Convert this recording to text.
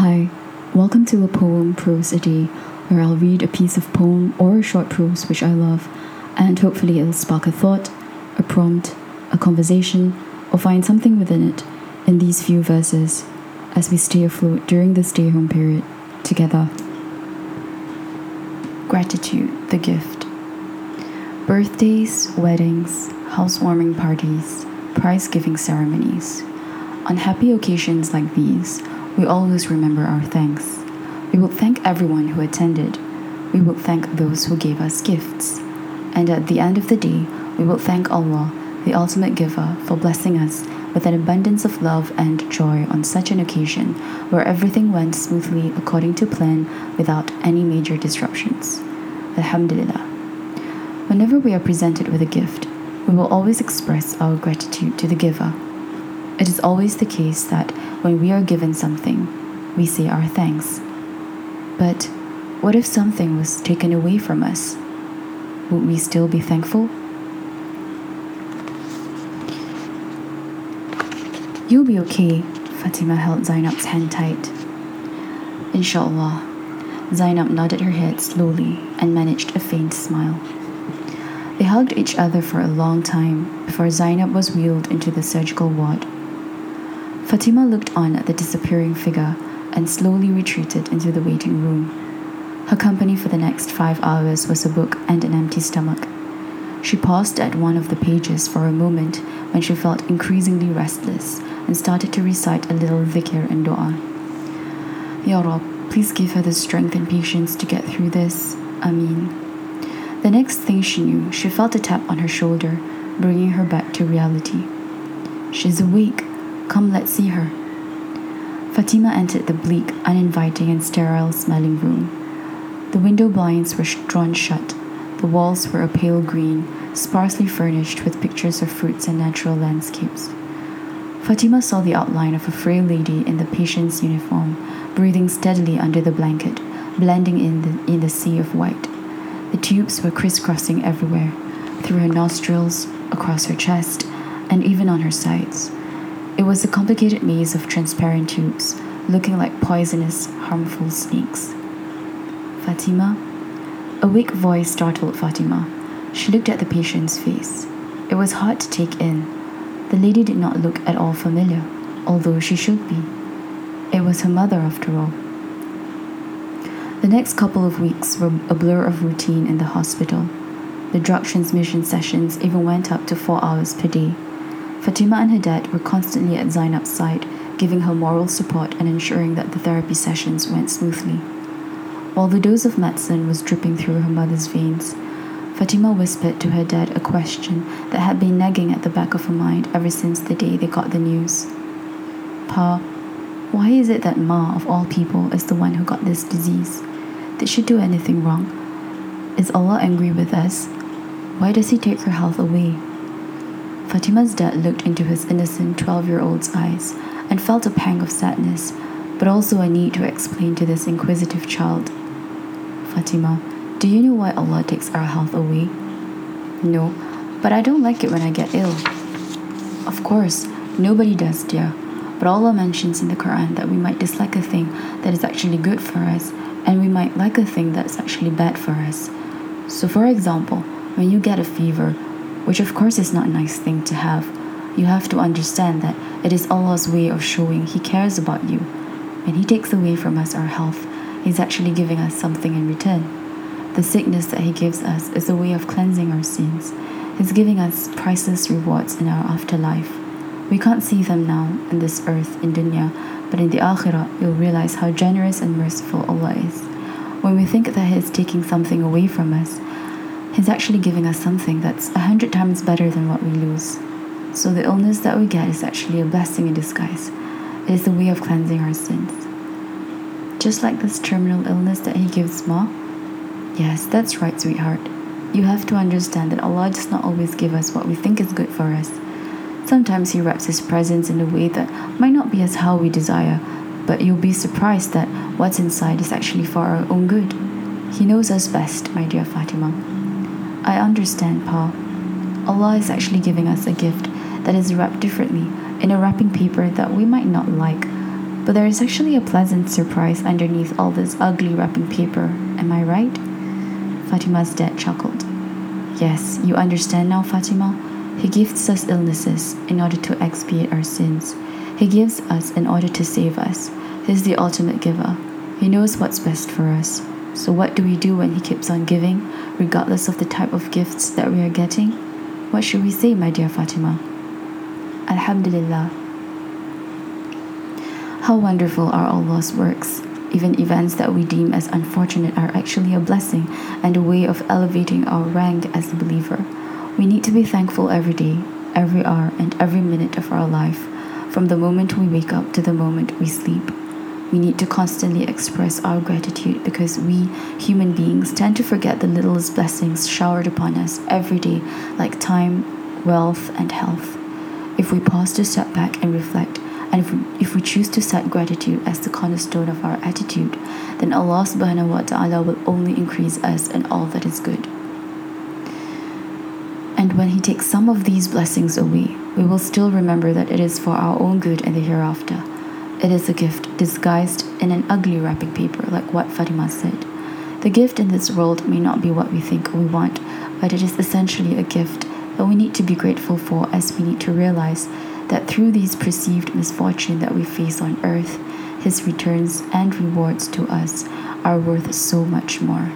Hi, welcome to a poem prose a day where I'll read a piece of poem or a short prose which I love, and hopefully it'll spark a thought, a prompt, a conversation, or find something within it in these few verses as we stay afloat during the stay home period together. Gratitude, the gift. Birthdays, weddings, housewarming parties, prize giving ceremonies. On happy occasions like these, we always remember our thanks. We will thank everyone who attended. We will thank those who gave us gifts. And at the end of the day, we will thank Allah, the ultimate giver, for blessing us with an abundance of love and joy on such an occasion where everything went smoothly according to plan without any major disruptions. Alhamdulillah. Whenever we are presented with a gift, we will always express our gratitude to the giver. It is always the case that when we are given something, we say our thanks. But what if something was taken away from us? Would we still be thankful? You'll be okay, Fatima held Zainab's hand tight. Inshallah. Zainab nodded her head slowly and managed a faint smile. They hugged each other for a long time before Zainab was wheeled into the surgical ward. Fatima looked on at the disappearing figure and slowly retreated into the waiting room. Her company for the next five hours was a book and an empty stomach. She paused at one of the pages for a moment when she felt increasingly restless and started to recite a little dhikr and dua. Ya Rab, please give her the strength and patience to get through this. Ameen. The next thing she knew, she felt a tap on her shoulder, bringing her back to reality. She's awake. Come, let's see her. Fatima entered the bleak, uninviting, and sterile smelling room. The window blinds were drawn shut. The walls were a pale green, sparsely furnished with pictures of fruits and natural landscapes. Fatima saw the outline of a frail lady in the patient's uniform, breathing steadily under the blanket, blending in the, in the sea of white. The tubes were crisscrossing everywhere through her nostrils, across her chest, and even on her sides. It was a complicated maze of transparent tubes, looking like poisonous, harmful snakes. Fatima? A weak voice startled Fatima. She looked at the patient's face. It was hard to take in. The lady did not look at all familiar, although she should be. It was her mother, after all. The next couple of weeks were a blur of routine in the hospital. The drug transmission sessions even went up to four hours per day. Fatima and her dad were constantly at Zainab's side, giving her moral support and ensuring that the therapy sessions went smoothly. While the dose of medicine was dripping through her mother's veins, Fatima whispered to her dad a question that had been nagging at the back of her mind ever since the day they got the news. Pa, why is it that Ma, of all people, is the one who got this disease? Did she do anything wrong? Is Allah angry with us? Why does He take her health away? Fatima's dad looked into his innocent 12 year old's eyes and felt a pang of sadness, but also a need to explain to this inquisitive child. Fatima, do you know why Allah takes our health away? No, but I don't like it when I get ill. Of course, nobody does, dear. But Allah mentions in the Quran that we might dislike a thing that is actually good for us, and we might like a thing that's actually bad for us. So, for example, when you get a fever, which of course is not a nice thing to have, you have to understand that it is Allah's way of showing He cares about you. When He takes away from us our health, He's actually giving us something in return. The sickness that He gives us is a way of cleansing our sins. He's giving us priceless rewards in our afterlife. We can't see them now in this earth, in dunya, but in the akhirah, you'll realize how generous and merciful Allah is. When we think that He is taking something away from us, He's actually giving us something that's a hundred times better than what we lose. So the illness that we get is actually a blessing in disguise. It is the way of cleansing our sins. Just like this terminal illness that He gives Ma. Yes, that's right, sweetheart. You have to understand that Allah does not always give us what we think is good for us. Sometimes He wraps His presents in a way that might not be as how we desire, but you'll be surprised that what's inside is actually for our own good. He knows us best, my dear Fatima. I understand, Pa. Allah is actually giving us a gift that is wrapped differently in a wrapping paper that we might not like, But there is actually a pleasant surprise underneath all this ugly wrapping paper. Am I right? Fatima's dad chuckled. Yes, you understand now, Fatima? He gives us illnesses in order to expiate our sins. He gives us in order to save us. He's the ultimate giver. He knows what's best for us. So, what do we do when He keeps on giving, regardless of the type of gifts that we are getting? What should we say, my dear Fatima? Alhamdulillah. How wonderful are Allah's works. Even events that we deem as unfortunate are actually a blessing and a way of elevating our rank as a believer. We need to be thankful every day, every hour, and every minute of our life, from the moment we wake up to the moment we sleep. We need to constantly express our gratitude because we, human beings, tend to forget the littlest blessings showered upon us every day, like time, wealth, and health. If we pause to step back and reflect, and if we, if we choose to set gratitude as the cornerstone of our attitude, then Allah subhanahu wa ta'ala will only increase us in all that is good. And when He takes some of these blessings away, we will still remember that it is for our own good in the hereafter. It is a gift disguised in an ugly wrapping paper, like what Fatima said. The gift in this world may not be what we think we want, but it is essentially a gift that we need to be grateful for as we need to realize that through these perceived misfortune that we face on earth, his returns and rewards to us are worth so much more.